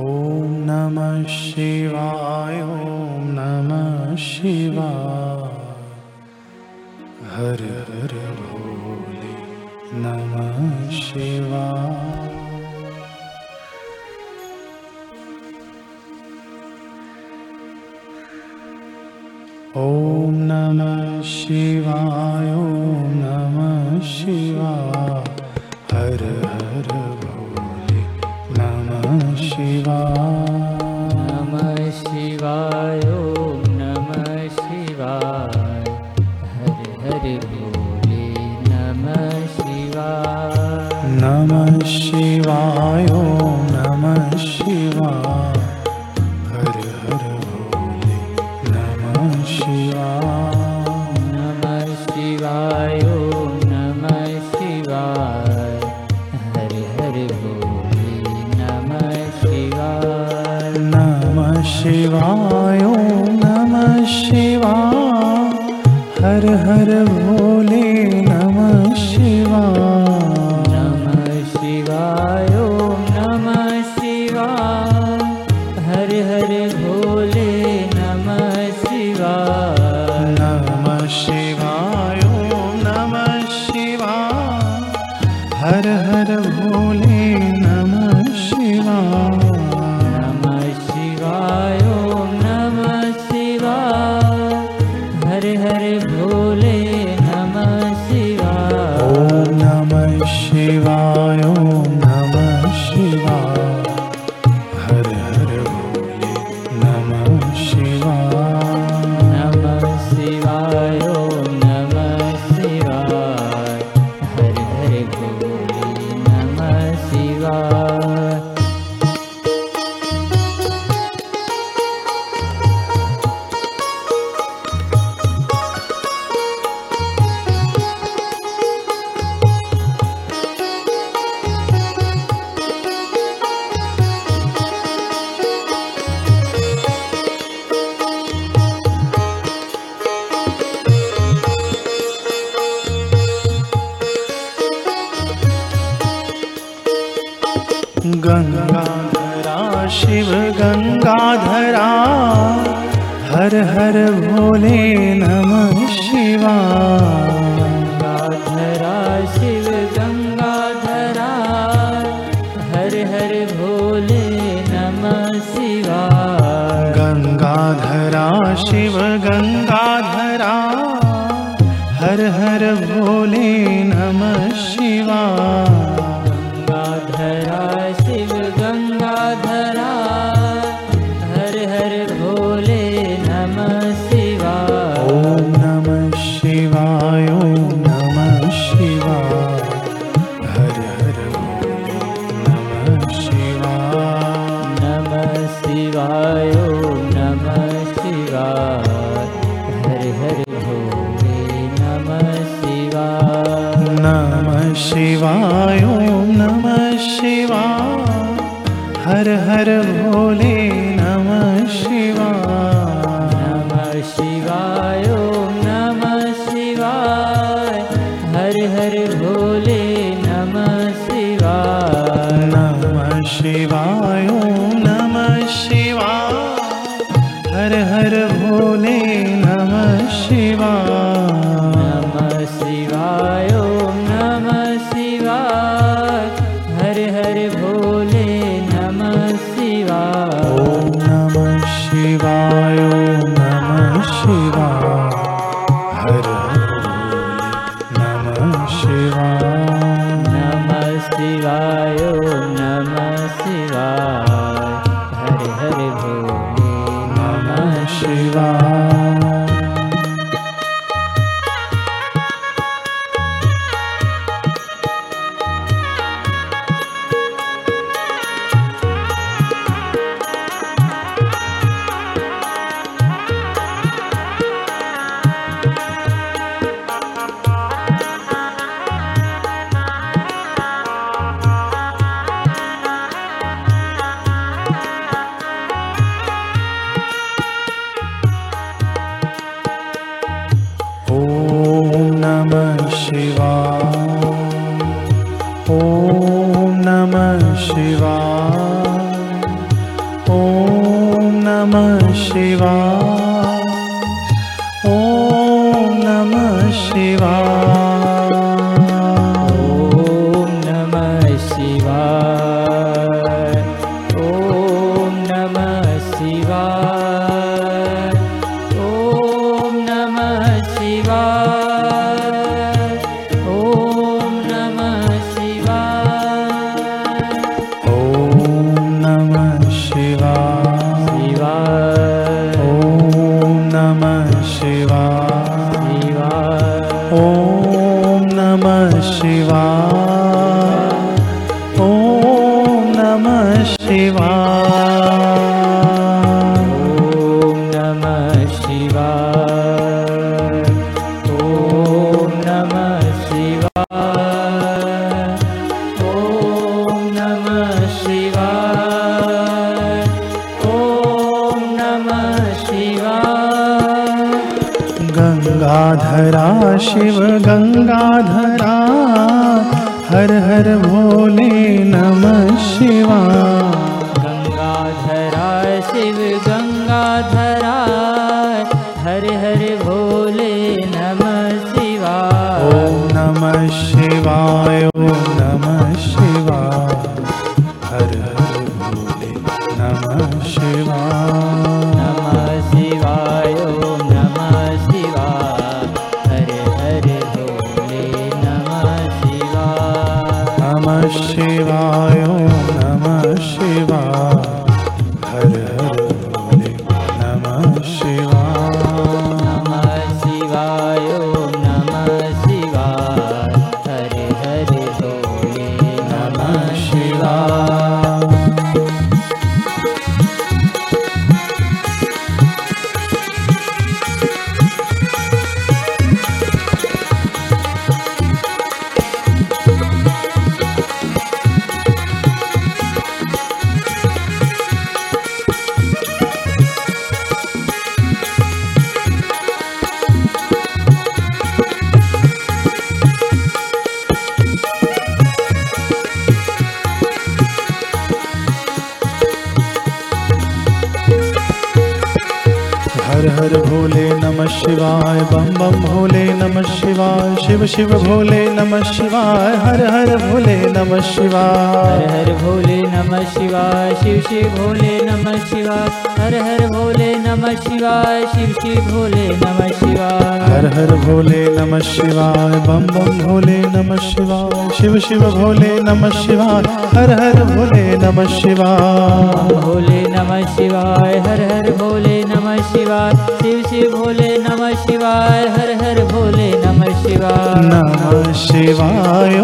ॐ नमः शिवाय ॐ नमः शििवा हर हर भोले नमः शिवा ॐ नमः शिवाय ॐ नमः शिवा हर नमः शिवायो। machine. गङ्गाधरा शिव गङ्गाधरा हर हर भोले नमः शिवा। गङ्गाधरा शिव गङ्गाधरा हर हर भोले नमः शिवा। गङ्गाधरा शिव गङ्गाधरा हर हर भोले नमः शिवा। हर हर भोले नमः शिवा नमः शिवाय नमः शिवाय। हर हर भोले नमः शिवाय। नमः शिवाय नमः शिवाय। हर हर भोले नमः शिवाय। नमः शिवाय। शिवा गङ्गाधरा शिव गङ्गाधरा हर हर भोले नमः शिवाय गङ्गाधरा शिव गङ्गाधरा हर हर भोले नमः शिवाय ॐ नमः शिवाय ॐ नमः शिवाय शिवाय नमः शिवाय भोले नमः शिवाय बम बम भोले नमः शिवाय शिव शिव भोले नमः शिवाय हर हर भोले नमः शिवाय हर भोले नमः शिवाय शिव शिव भोले नमः शिवाय हर हर भोले नमः शिवाय शिव शिव भोले नमः शिवाय हर हर भोले नमः शिवाय बम बम भोले नमः शिवाय शिव शिव भोले नमः शिवाय हर हर भोले नमः शिवाय भोले नमः शिवाय हर हर भोले शिवाय। शिव शिव भोले नमः शिवाय। हर हर भोले नमः शिवाय। नमः शिवाय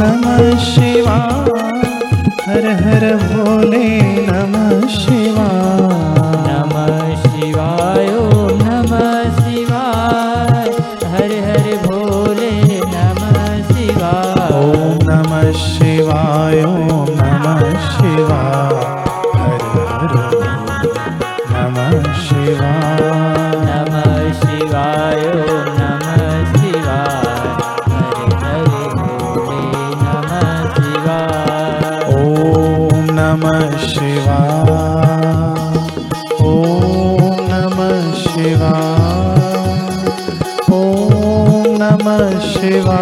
नमः शिवाय। हर हर भोले नमः शिवाय। शिवा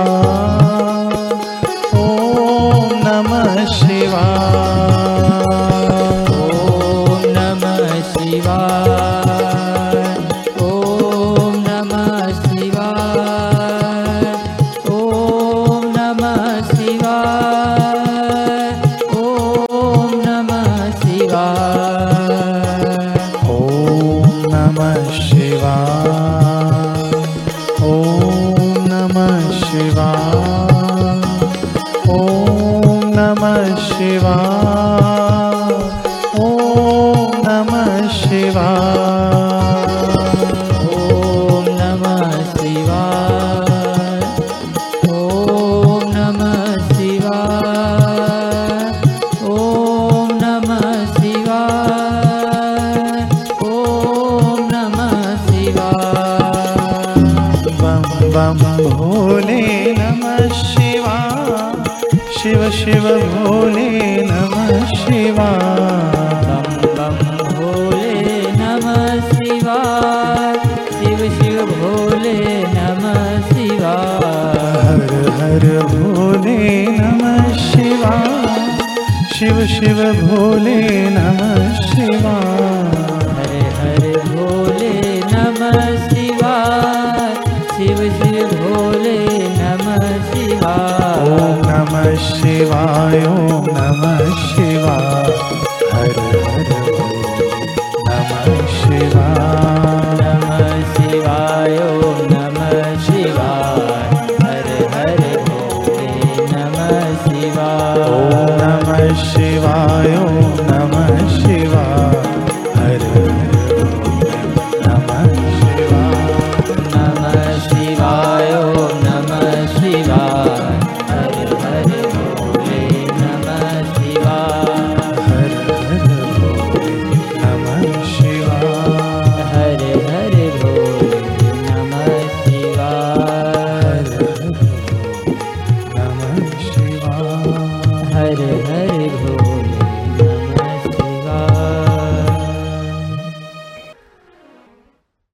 भोले नमः शिव शिव भोले नमः शिवाय शिव भोले नमः